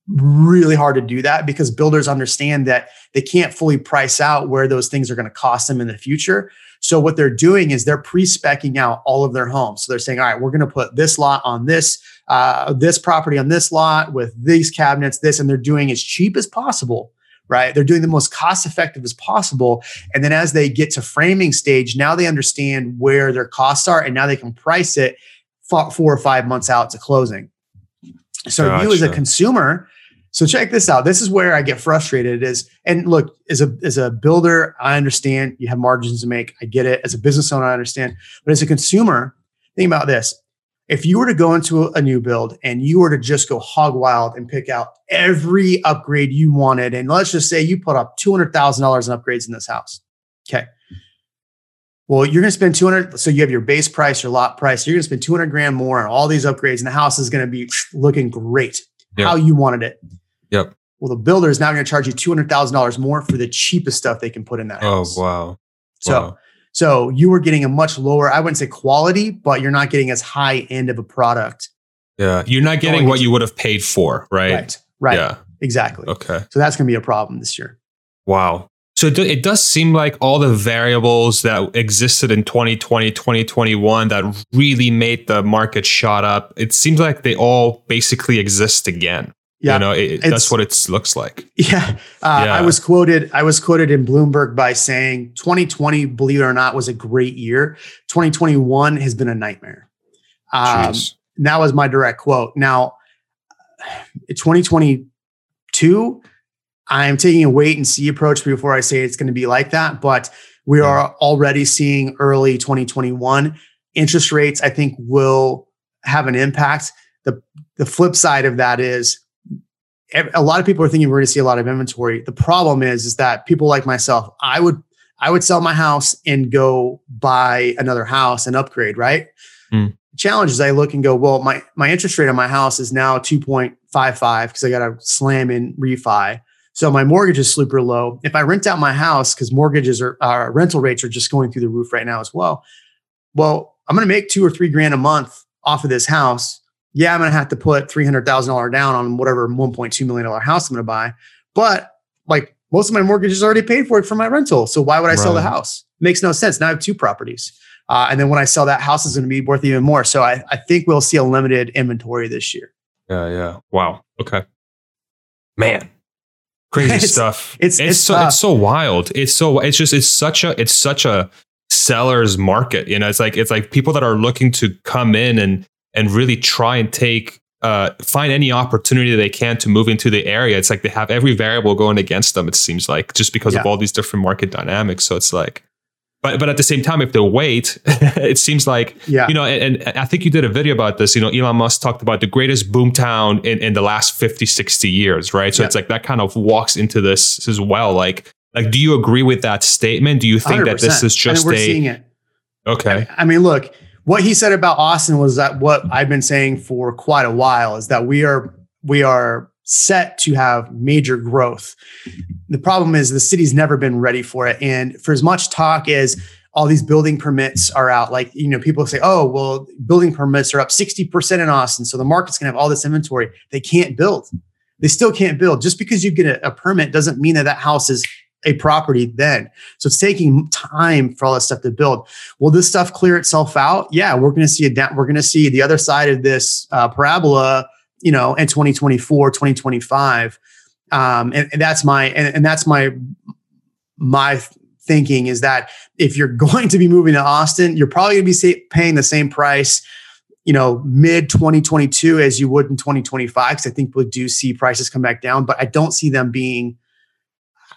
really hard to do that because builders understand that they can't fully price out where those things are going to cost them in the future so what they're doing is they're pre-specking out all of their homes. So they're saying, all right, we're going to put this lot on this, uh, this property on this lot with these cabinets, this, and they're doing as cheap as possible. Right. They're doing the most cost effective as possible. And then as they get to framing stage, now they understand where their costs are and now they can price it four or five months out to closing. So gotcha. you as a consumer, so check this out. This is where I get frustrated is, and look, as a, as a builder, I understand you have margins to make. I get it. As a business owner, I understand. But as a consumer, think about this. If you were to go into a new build and you were to just go hog wild and pick out every upgrade you wanted, and let's just say you put up $200,000 in upgrades in this house. Okay. Well, you're going to spend 200. So you have your base price, your lot price. You're going to spend 200 grand more on all these upgrades, and the house is going to be looking great, yep. how you wanted it. Yep. Well, the builder is now going to charge you two hundred thousand dollars more for the cheapest stuff they can put in that oh, house. Oh wow! So, wow. so you were getting a much lower. I wouldn't say quality, but you're not getting as high end of a product. Yeah, you're not getting what you would have paid for, right? Right. Right. Yeah. Exactly. Okay. So that's going to be a problem this year. Wow. So it, it does seem like all the variables that existed in 2020, 2021 that really made the market shot up, it seems like they all basically exist again. Yeah, you know, it, that's what it looks like. Yeah. Uh, yeah. I was quoted. I was quoted in Bloomberg by saying 2020, believe it or not, was a great year. 2021 has been a nightmare. Um, that was my direct quote. Now, 2022, I'm taking a wait and see approach before I say it's going to be like that. But we are already seeing early 2021 interest rates. I think will have an impact. the The flip side of that is a lot of people are thinking we're going to see a lot of inventory. The problem is, is that people like myself, I would, I would sell my house and go buy another house and upgrade. Right. Mm. The challenge is I look and go, well, my my interest rate on my house is now two point five five because I got to slam in refi. So my mortgage is super low. If I rent out my house, because mortgages are uh, rental rates are just going through the roof right now as well. Well, I'm going to make two or three grand a month off of this house yeah, I'm going to have to put $300,000 down on whatever $1.2 million house I'm going to buy. But like most of my mortgage is already paid for it for my rental. So why would I right. sell the house? Makes no sense. Now I have two properties. Uh, and then when I sell that house, is going to be worth even more. So I, I think we'll see a limited inventory this year. Yeah, yeah. Wow. Okay. Man, crazy it's, stuff. It's, it's, it's so tough. it's so wild. It's so it's just it's such a it's such a seller's market. You know, it's like it's like people that are looking to come in and and really try and take uh, find any opportunity they can to move into the area. It's like they have every variable going against them. It seems like just because yeah. of all these different market dynamics. So it's like, but but at the same time, if they wait, it seems like yeah. you know. And, and, I think you did a video about this. You know, Elon Musk talked about the greatest boomtown in in the last 50, 60 years, right? So yeah. it's like that kind of walks into this as well. Like like, do you agree with that statement? Do you think 100%. that this is just I mean, we're a seeing it? Okay. I mean, look what he said about Austin was that what I've been saying for quite a while is that we are we are set to have major growth. The problem is the city's never been ready for it. And for as much talk as all these building permits are out, like, you know, people say, oh, well, building permits are up 60% in Austin. So the market's to have all this inventory. They can't build. They still can't build. Just because you get a, a permit doesn't mean that that house is a property then. So it's taking time for all that stuff to build. Will this stuff clear itself out? Yeah, we're going to see a da- we're going to see the other side of this uh, parabola, you know, in 2024, 2025. Um, and, and that's my and, and that's my my thinking is that if you're going to be moving to Austin, you're probably going to be paying the same price you know, mid 2022 as you would in 2025. Because I think we do see prices come back down, but I don't see them being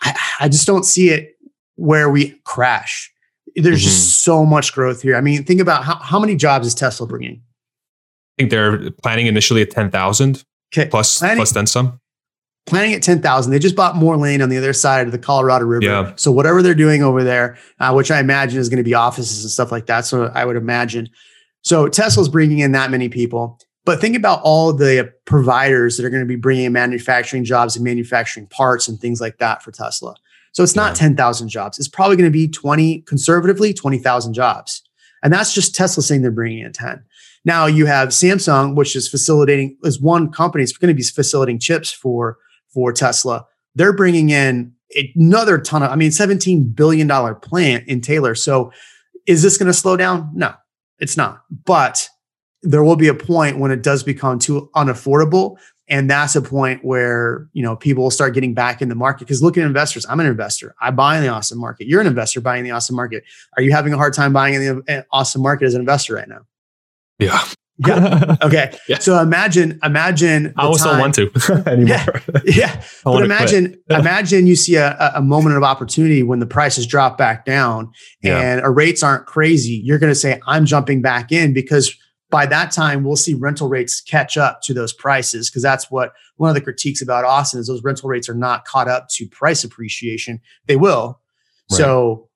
I, I just don't see it where we crash. There's mm-hmm. just so much growth here. I mean, think about how, how many jobs is Tesla bringing? I think they're planning initially at 10,000 okay. plus, planning, plus then some. Planning at 10,000. They just bought more land on the other side of the Colorado River. Yeah. So whatever they're doing over there, uh, which I imagine is going to be offices and stuff like that. So I would imagine. So Tesla's bringing in that many people. But think about all the providers that are going to be bringing manufacturing jobs and manufacturing parts and things like that for Tesla. So it's not yeah. 10,000 jobs. It's probably going to be 20, conservatively, 20,000 jobs. And that's just Tesla saying they're bringing in 10. Now you have Samsung, which is facilitating, is one company, it's going to be facilitating chips for, for Tesla. They're bringing in another ton of, I mean, $17 billion plant in Taylor. So is this going to slow down? No, it's not. But there will be a point when it does become too unaffordable and that's a point where you know people will start getting back in the market because look at investors i'm an investor i buy in the austin market you're an investor buying the austin market are you having a hard time buying in the eh, austin market as an investor right now yeah yeah. Okay. yeah. So imagine, imagine. I almost don't want to anymore. Yeah. yeah. but imagine, imagine you see a, a moment of opportunity when the prices drop back down yeah. and our rates aren't crazy. You're going to say, I'm jumping back in because by that time we'll see rental rates catch up to those prices because that's what one of the critiques about Austin is those rental rates are not caught up to price appreciation. They will. Right. So,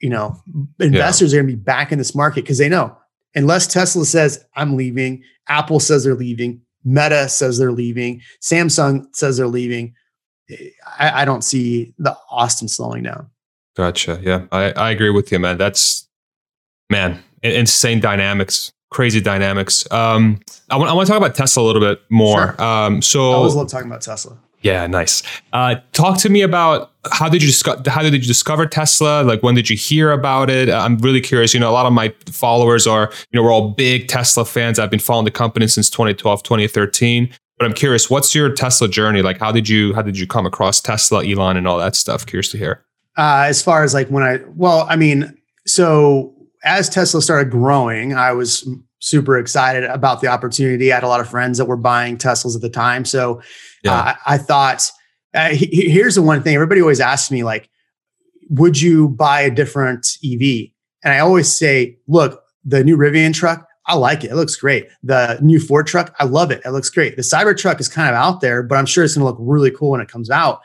you know, investors yeah. are going to be back in this market because they know unless Tesla says I'm leaving, Apple says they're leaving, Meta says they're leaving, Samsung says they're leaving. Eh, I, I don't see the Austin slowing down. Gotcha. Yeah, I, I agree with you, man. That's man, insane dynamics, crazy dynamics. Um, I want I want to talk about Tesla a little bit more. Sure. Um, so I always love talking about Tesla. Yeah, nice. Uh, talk to me about how did you discover how did you discover Tesla? Like when did you hear about it? I'm really curious. You know, a lot of my followers are, you know, we're all big Tesla fans. I've been following the company since 2012, 2013. But I'm curious, what's your Tesla journey? Like how did you how did you come across Tesla, Elon, and all that stuff? Curious to hear. Uh, as far as like when I well, I mean, so as Tesla started growing, I was super excited about the opportunity. I had a lot of friends that were buying Teslas at the time. So yeah. uh, I thought, uh, he, here's the one thing everybody always asks me, like, would you buy a different EV? And I always say, look, the new Rivian truck, I like it. It looks great. The new Ford truck, I love it. It looks great. The Cybertruck is kind of out there, but I'm sure it's going to look really cool when it comes out.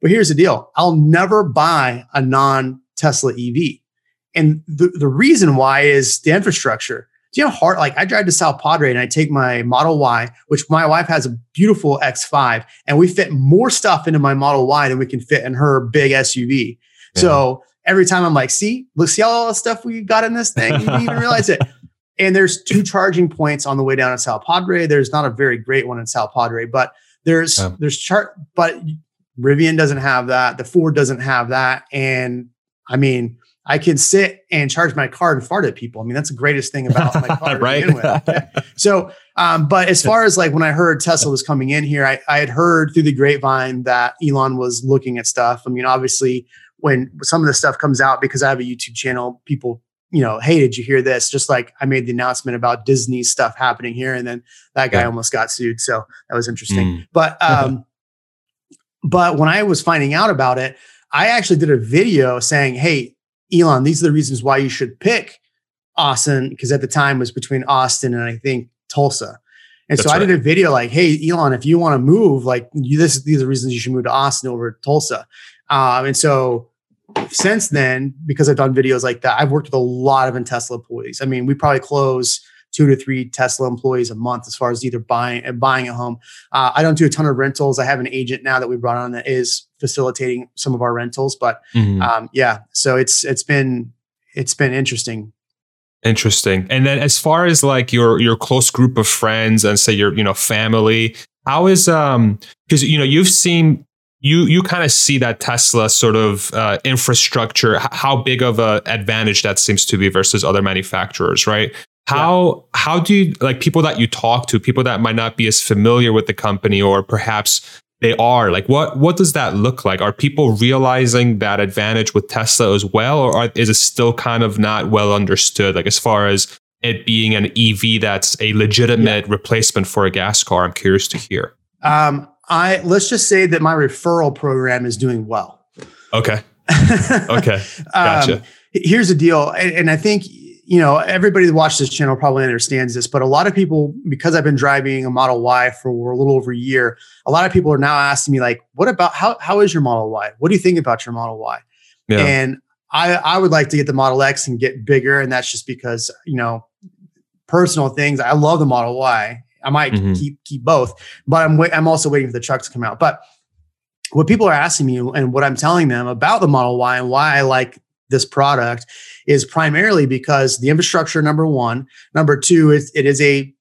But here's the deal I'll never buy a non Tesla EV. And the, the reason why is the infrastructure. Do you know how hard? Like I drive to South Padre and I take my Model Y, which my wife has a beautiful X5, and we fit more stuff into my Model Y than we can fit in her big SUV. Yeah. So every time I'm like, see, look, see all the stuff we got in this thing. You didn't even realize it. And there's two charging points on the way down to South Padre. There's not a very great one in South Padre, but there's um, there's chart, but Rivian doesn't have that. The Ford doesn't have that. And I mean, I can sit and charge my car and fart at people. I mean, that's the greatest thing about my car. right. so, um, but as far as like when I heard Tesla was coming in here, I, I had heard through the grapevine that Elon was looking at stuff. I mean, obviously, when some of the stuff comes out, because I have a YouTube channel, people, you know, hey, did you hear this? Just like I made the announcement about Disney stuff happening here, and then that guy yeah. almost got sued. So that was interesting. Mm. But, um, but when I was finding out about it, I actually did a video saying, hey, Elon, these are the reasons why you should pick Austin, because at the time was between Austin and I think Tulsa. And That's so right. I did a video like, hey, Elon, if you want to move, like you, this, these are the reasons you should move to Austin over Tulsa. Um, and so since then, because I've done videos like that, I've worked with a lot of Tesla employees. I mean, we probably close two to three Tesla employees a month as far as either buying and buying a home. Uh, I don't do a ton of rentals. I have an agent now that we brought on that is facilitating some of our rentals. But mm-hmm. um, yeah, so it's it's been it's been interesting. Interesting. And then as far as like your your close group of friends and say your you know family, how is um because you know you've seen you you kind of see that Tesla sort of uh, infrastructure, how big of a advantage that seems to be versus other manufacturers, right? How yeah. how do you like people that you talk to, people that might not be as familiar with the company or perhaps they are. Like what what does that look like? Are people realizing that advantage with tesla as well or are, is it still kind of not well understood? Like as far as it being an ev that's a legitimate yeah. replacement for a gas car i'm curious to hear. Um i let's just say that my referral program is doing well. Okay. Okay. Gotcha. um, here's the deal and, and i think you know, everybody that watches this channel probably understands this, but a lot of people, because I've been driving a Model Y for a little over a year, a lot of people are now asking me, like, what about how how is your Model Y? What do you think about your Model Y? Yeah. And I I would like to get the Model X and get bigger, and that's just because you know personal things. I love the Model Y. I might mm-hmm. keep keep both, but I'm I'm also waiting for the truck to come out. But what people are asking me and what I'm telling them about the Model Y and why I like this product is primarily because the infrastructure, number one. Number two, it, it is a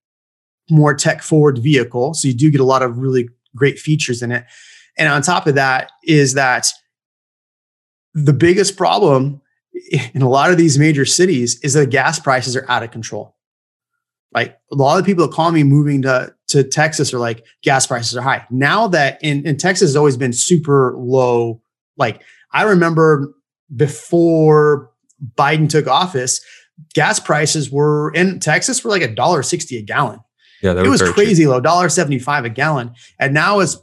more tech forward vehicle. So you do get a lot of really great features in it. And on top of that, is that the biggest problem in a lot of these major cities is that gas prices are out of control. Like a lot of people that call me moving to, to Texas are like, gas prices are high. Now that in, in Texas has always been super low. Like I remember before Biden took office, gas prices were in Texas were like a dollar sixty a gallon. Yeah, it was crazy cheap. low, dollar seventy five a gallon. And now as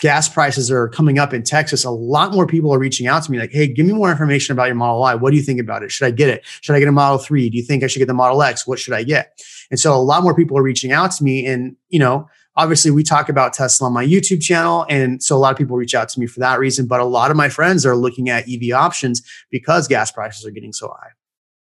gas prices are coming up in Texas, a lot more people are reaching out to me like, "Hey, give me more information about your Model Y. What do you think about it? Should I get it? Should I get a Model Three? Do you think I should get the Model X? What should I get?" And so a lot more people are reaching out to me, and you know, obviously we talk about Tesla on my YouTube channel. And so a lot of people reach out to me for that reason. But a lot of my friends are looking at EV options because gas prices are getting so high.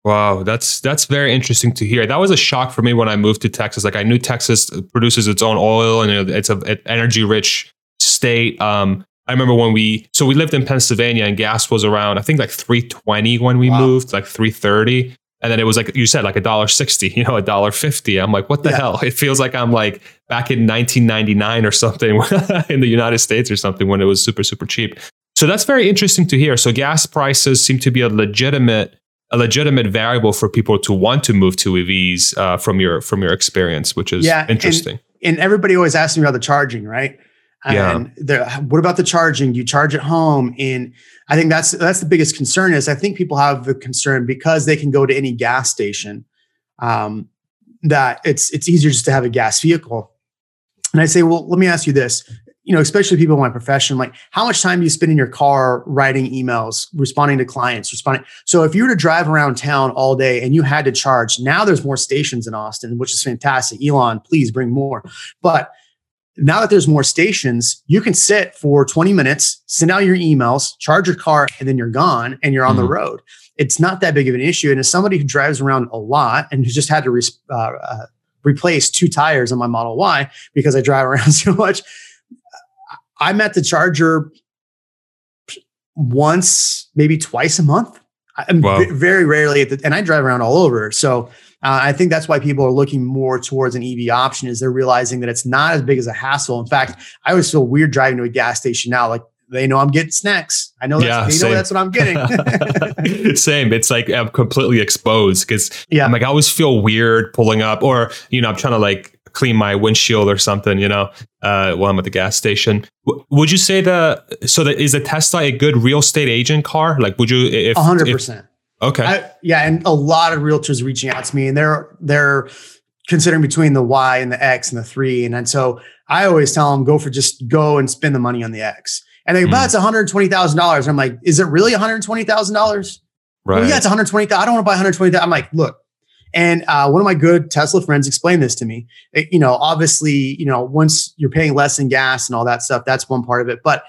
Wow, that's that's very interesting to hear. That was a shock for me when I moved to Texas. Like I knew Texas produces its own oil and it's a an energy rich state. Um, I remember when we so we lived in Pennsylvania and gas was around I think like 320 when we wow. moved, like 330. And then it was like you said, like a dollar sixty, you know, a dollar fifty. I'm like, what the yeah. hell? It feels like I'm like back in 1999 or something in the United States or something when it was super super cheap. So that's very interesting to hear. So gas prices seem to be a legitimate a legitimate variable for people to want to move to EVs uh, from your from your experience, which is yeah, interesting. And, and everybody always asks me about the charging, right? Yeah. And the, what about the charging? You charge at home? And I think that's that's the biggest concern. Is I think people have the concern because they can go to any gas station, um, that it's it's easier just to have a gas vehicle. And I say, well, let me ask you this: you know, especially people in my profession, like how much time do you spend in your car writing emails, responding to clients, responding? So if you were to drive around town all day and you had to charge, now there's more stations in Austin, which is fantastic. Elon, please bring more. But now that there's more stations, you can sit for 20 minutes, send out your emails, charge your car, and then you're gone and you're on mm-hmm. the road. It's not that big of an issue. And as somebody who drives around a lot and who's just had to re- uh, uh, replace two tires on my Model Y because I drive around so much, I'm at the charger once, maybe twice a month. I'm wow. v- very rarely at the, and I drive around all over. So uh, I think that's why people are looking more towards an EV option is they're realizing that it's not as big as a hassle. In fact, I always feel weird driving to a gas station now. Like they know I'm getting snacks. I know, that's, yeah, they same. know that's what I'm getting. same. It's like I'm completely exposed because yeah. I'm like, I always feel weird pulling up or, you know, I'm trying to like clean my windshield or something, you know, uh, while I'm at the gas station. W- would you say that, so that is a Tesla a good real estate agent car? Like, would you, if 100%. If, okay. I, yeah. And a lot of realtors reaching out to me and they're, they're considering between the Y and the X and the three. And, and so I always tell them go for just go and spend the money on the X. And they go, mm. but it's $120,000. I'm like, is it really $120,000? Right. Well, yeah, it's 120. I don't want to buy 120. I'm like, look, and uh, one of my good Tesla friends explained this to me. It, you know, obviously, you know, once you're paying less in gas and all that stuff, that's one part of it. But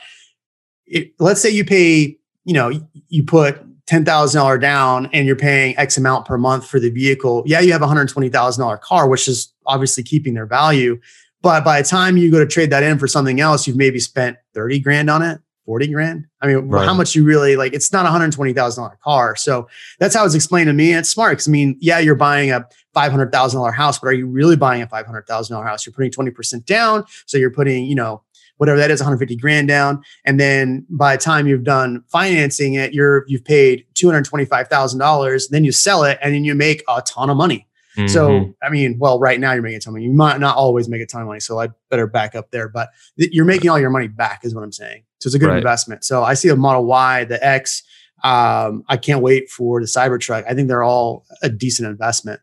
it, let's say you pay, you know, you put ten thousand dollar down and you're paying X amount per month for the vehicle. Yeah, you have a hundred twenty thousand dollar car, which is obviously keeping their value. But by the time you go to trade that in for something else, you've maybe spent thirty grand on it. 40 grand. I mean, right. how much you really like, it's not a $120,000 car. So that's how it's explained to me. And it's smart. Cause I mean, yeah, you're buying a $500,000 house, but are you really buying a $500,000 house? You're putting 20% down. So you're putting, you know, whatever that is, 150 grand down. And then by the time you've done financing it, you're, you've paid $225,000. Then you sell it and then you make a ton of money. Mm-hmm. So, I mean, well, right now you're making a ton of money. You might not always make a ton of money. So I better back up there, but th- you're making all your money back is what I'm saying. So it's a good right. investment. So I see a Model Y, the X. Um, I can't wait for the Cybertruck. I think they're all a decent investment.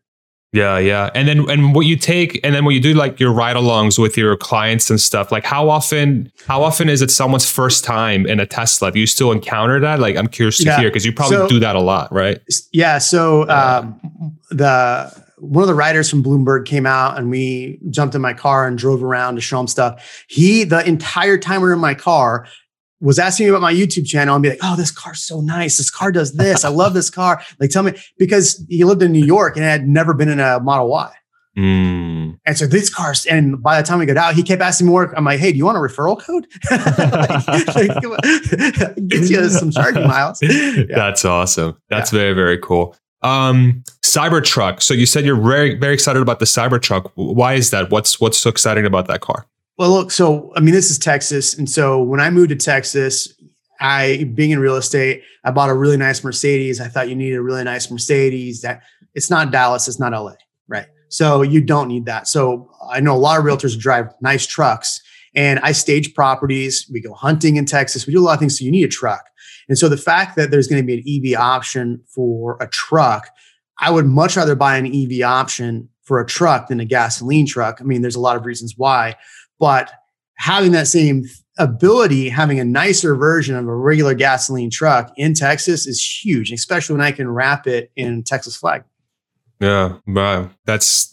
Yeah, yeah. And then and what you take and then when you do like your ride-alongs with your clients and stuff, like how often how often is it someone's first time in a Tesla? Do you still encounter that? Like I'm curious to yeah. hear because you probably so, do that a lot, right? Yeah. So um, the one of the writers from Bloomberg came out and we jumped in my car and drove around to show him stuff. He, the entire time we were in my car, was asking me about my YouTube channel and be like, "Oh, this car's so nice. This car does this. I love this car." Like, tell me because he lived in New York and had never been in a Model Y. Mm. And so these cars, and by the time we got out, he kept asking me more. I'm like, "Hey, do you want a referral code? like, like, get you some charging miles." Yeah. That's awesome. That's yeah. very very cool. Um, Cybertruck. So you said you're very very excited about the Cybertruck. Why is that? What's what's so exciting about that car? Well, look. So I mean, this is Texas, and so when I moved to Texas, I being in real estate, I bought a really nice Mercedes. I thought you needed a really nice Mercedes. That it's not Dallas, it's not LA, right? So you don't need that. So I know a lot of realtors drive nice trucks, and I stage properties. We go hunting in Texas. We do a lot of things. So you need a truck. And so the fact that there's going to be an EV option for a truck, I would much rather buy an EV option for a truck than a gasoline truck. I mean, there's a lot of reasons why, but having that same ability, having a nicer version of a regular gasoline truck in Texas is huge, especially when I can wrap it in Texas flag. Yeah, wow. That's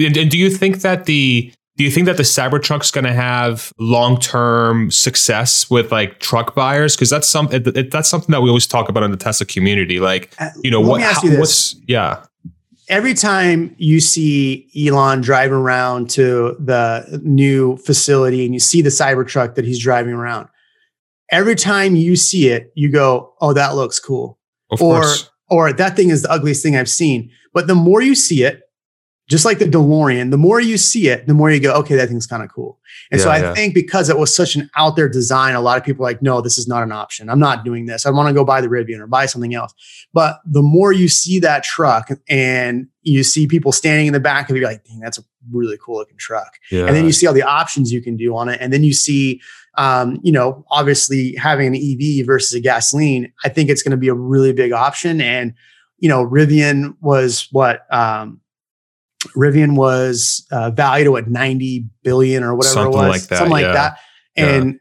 and, and do you think that the do you think that the Cybertruck's going to have long-term success with like truck buyers? Because that's some it, it, that's something that we always talk about in the Tesla community. Like, uh, you know, Let what? How, you what's yeah? Every time you see Elon driving around to the new facility and you see the Cybertruck that he's driving around, every time you see it, you go, "Oh, that looks cool," of or course. or that thing is the ugliest thing I've seen. But the more you see it, just like the DeLorean, the more you see it, the more you go, okay, that thing's kind of cool. And yeah, so I yeah. think because it was such an out there design, a lot of people are like, no, this is not an option. I'm not doing this. I want to go buy the Rivian or buy something else. But the more you see that truck and you see people standing in the back of it, you're like, dang, that's a really cool looking truck. Yeah. And then you see all the options you can do on it. And then you see, um, you know, obviously having an EV versus a gasoline, I think it's going to be a really big option. And, you know, Rivian was what, um, Rivian was uh, valued at 90 billion or whatever something it was, like that, something like yeah. that. And yeah.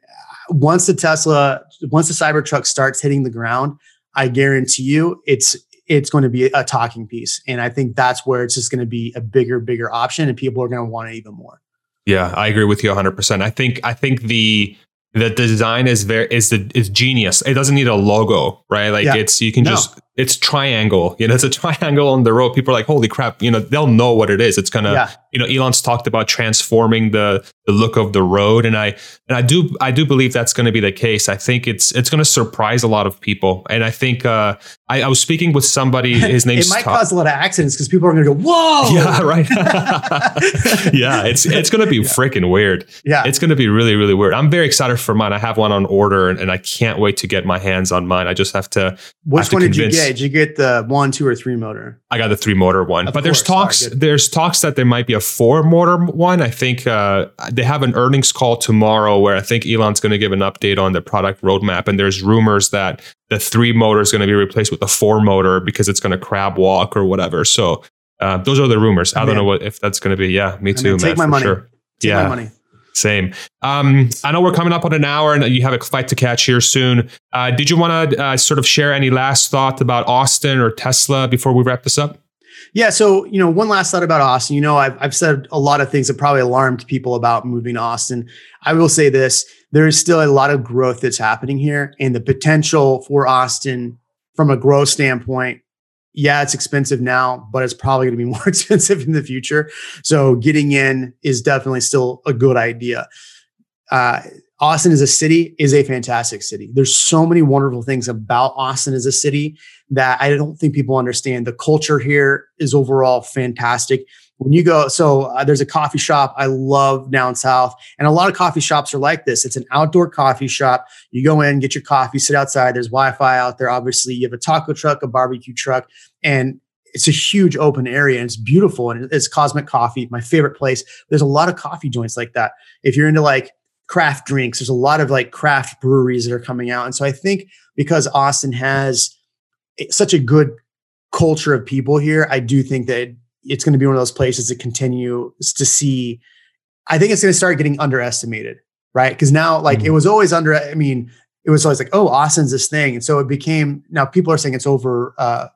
once the Tesla, once the Cybertruck starts hitting the ground, I guarantee you, it's it's going to be a talking piece, and I think that's where it's just going to be a bigger, bigger option, and people are going to want it even more. Yeah, I agree with you 100. percent I think I think the the design is very is the is genius. It doesn't need a logo, right? Like yeah. it's you can no. just it's triangle. You know, it's a triangle on the road. People are like, holy crap! You know, they'll know what it is. It's gonna. Yeah. You know, Elon's talked about transforming the the look of the road, and I and I do I do believe that's going to be the case. I think it's it's going to surprise a lot of people, and I think uh, I, I was speaking with somebody. His name. it might Tom. cause a lot of accidents because people are going to go, whoa. Yeah, right. yeah, it's it's going to be yeah. freaking weird. Yeah, it's going to be really really weird. I'm very excited for mine. I have one on order, and, and I can't wait to get my hands on mine. I just have to. Which have one to did you get? Did you get the one, two, or three motor? I got the three motor one, of but course. there's talks. Sorry, there's talks that there might be a four motor one. I think uh, they have an earnings call tomorrow where I think Elon's going to give an update on the product roadmap, and there's rumors that the three motor is going to be replaced with the four motor because it's going to crab walk or whatever. So uh, those are the rumors. I don't know what if that's going to be. Yeah, me too. Mean, take man, my money. Sure. Take yeah. my money. Same. Um, I know we're coming up on an hour and you have a flight to catch here soon. Uh, did you want to uh, sort of share any last thought about Austin or Tesla before we wrap this up? Yeah. So, you know, one last thought about Austin. You know, I've, I've said a lot of things that probably alarmed people about moving to Austin. I will say this there is still a lot of growth that's happening here, and the potential for Austin from a growth standpoint yeah, it's expensive now, but it's probably going to be more expensive in the future. So getting in is definitely still a good idea. Uh, Austin as a city is a fantastic city. There's so many wonderful things about Austin as a city that I don't think people understand. The culture here is overall fantastic when you go so uh, there's a coffee shop. I love down south and a lot of coffee shops are like this. It's an outdoor coffee shop. You go in get your coffee sit outside. There's wi-fi out there obviously. You have a taco truck a barbecue truck and it's a huge open area and it's beautiful and it's cosmic coffee my favorite place. There's a lot of coffee joints like that. If you're into like craft drinks there's a lot of like craft breweries that are coming out and so i think because austin has such a good culture of people here i do think that it's going to be one of those places that continues to see. I think it's going to start getting underestimated, right? Because now, like, mm-hmm. it was always under. I mean, it was always like, oh, Austin's this thing, and so it became. Now people are saying it's over, uh,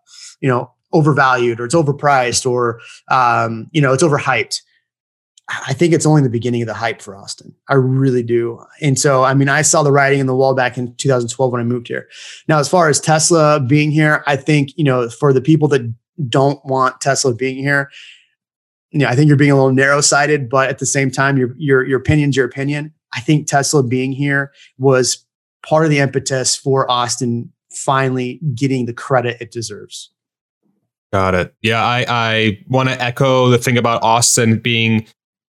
you know, overvalued or it's overpriced or um, you know, it's overhyped. I think it's only the beginning of the hype for Austin. I really do. And so, I mean, I saw the writing in the wall back in 2012 when I moved here. Now, as far as Tesla being here, I think, you know, for the people that don't want Tesla being here. Yeah, I think you're being a little narrow sighted, but at the same time, your your your opinion's your opinion. I think Tesla being here was part of the impetus for Austin finally getting the credit it deserves. Got it. Yeah, I, I want to echo the thing about Austin being,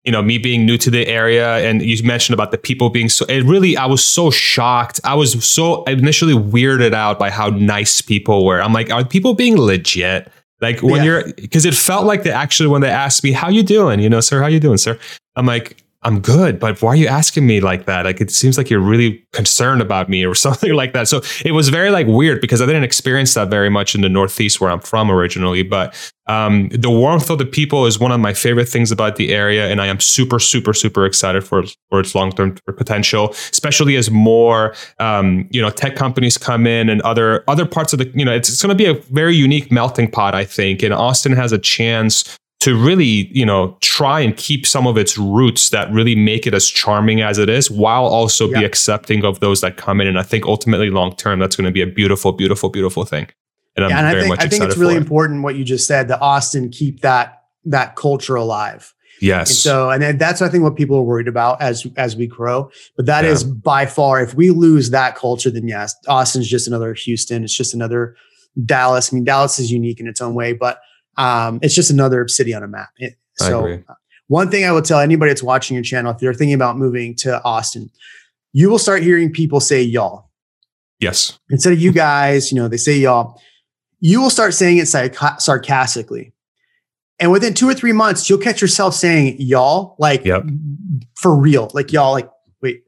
you know, me being new to the area. And you mentioned about the people being so, it really, I was so shocked. I was so initially weirded out by how nice people were. I'm like, are people being legit? Like when yeah. you're, because it felt like they actually when they asked me, "How you doing?" You know, sir, how you doing, sir? I'm like, I'm good, but why are you asking me like that? Like it seems like you're really concerned about me or something like that. So it was very like weird because I didn't experience that very much in the Northeast where I'm from originally. But um, the warmth of the people is one of my favorite things about the area, and I am super, super, super excited for for its long term potential, especially as more um, you know tech companies come in and other other parts of the you know it's, it's going to be a very unique melting pot, I think, and Austin has a chance to really, you know, try and keep some of its roots that really make it as charming as it is, while also be accepting of those that come in. And I think ultimately, long term, that's going to be a beautiful, beautiful, beautiful thing. And I'm yeah, and very I think, much I think it's really important what you just said that Austin keep that that culture alive. Yes. And so, and that's I think what people are worried about as as we grow. But that yeah. is by far, if we lose that culture, then yes, Austin's just another Houston. It's just another Dallas. I mean, Dallas is unique in its own way, but um, it's just another city on a map. It, so, one thing I will tell anybody that's watching your channel, if they're thinking about moving to Austin, you will start hearing people say y'all. Yes. Instead of you guys, you know, they say y'all. You will start saying it sarcastically. And within two or three months, you'll catch yourself saying y'all, like yep. for real. Like y'all, like, wait,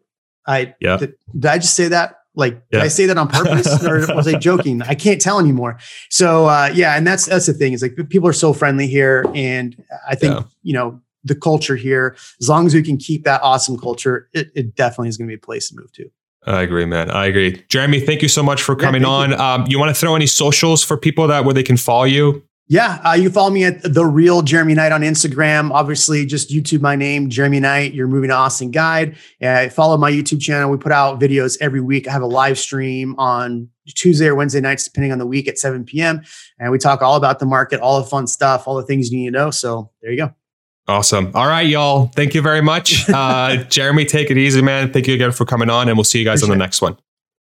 I yep. did, did I just say that? Like, yep. did I say that on purpose or was I joking? I can't tell anymore. So uh, yeah, and that's that's the thing, is like people are so friendly here. And I think, yeah. you know, the culture here, as long as we can keep that awesome culture, it, it definitely is going to be a place to move to. I agree, man. I agree. Jeremy, thank you so much for coming yeah, on. You. Um, you want to throw any socials for people that where they can follow you? Yeah, uh, you can follow me at the real Jeremy Knight on Instagram. Obviously, just YouTube my name, Jeremy Knight. You're moving to Austin Guide. Uh, follow my YouTube channel. We put out videos every week. I have a live stream on Tuesday or Wednesday nights, depending on the week, at 7 p.m. And we talk all about the market, all the fun stuff, all the things you need to know. So there you go. Awesome. All right, y'all. Thank you very much. Uh, Jeremy, take it easy, man. Thank you again for coming on, and we'll see you guys Appreciate on the next one.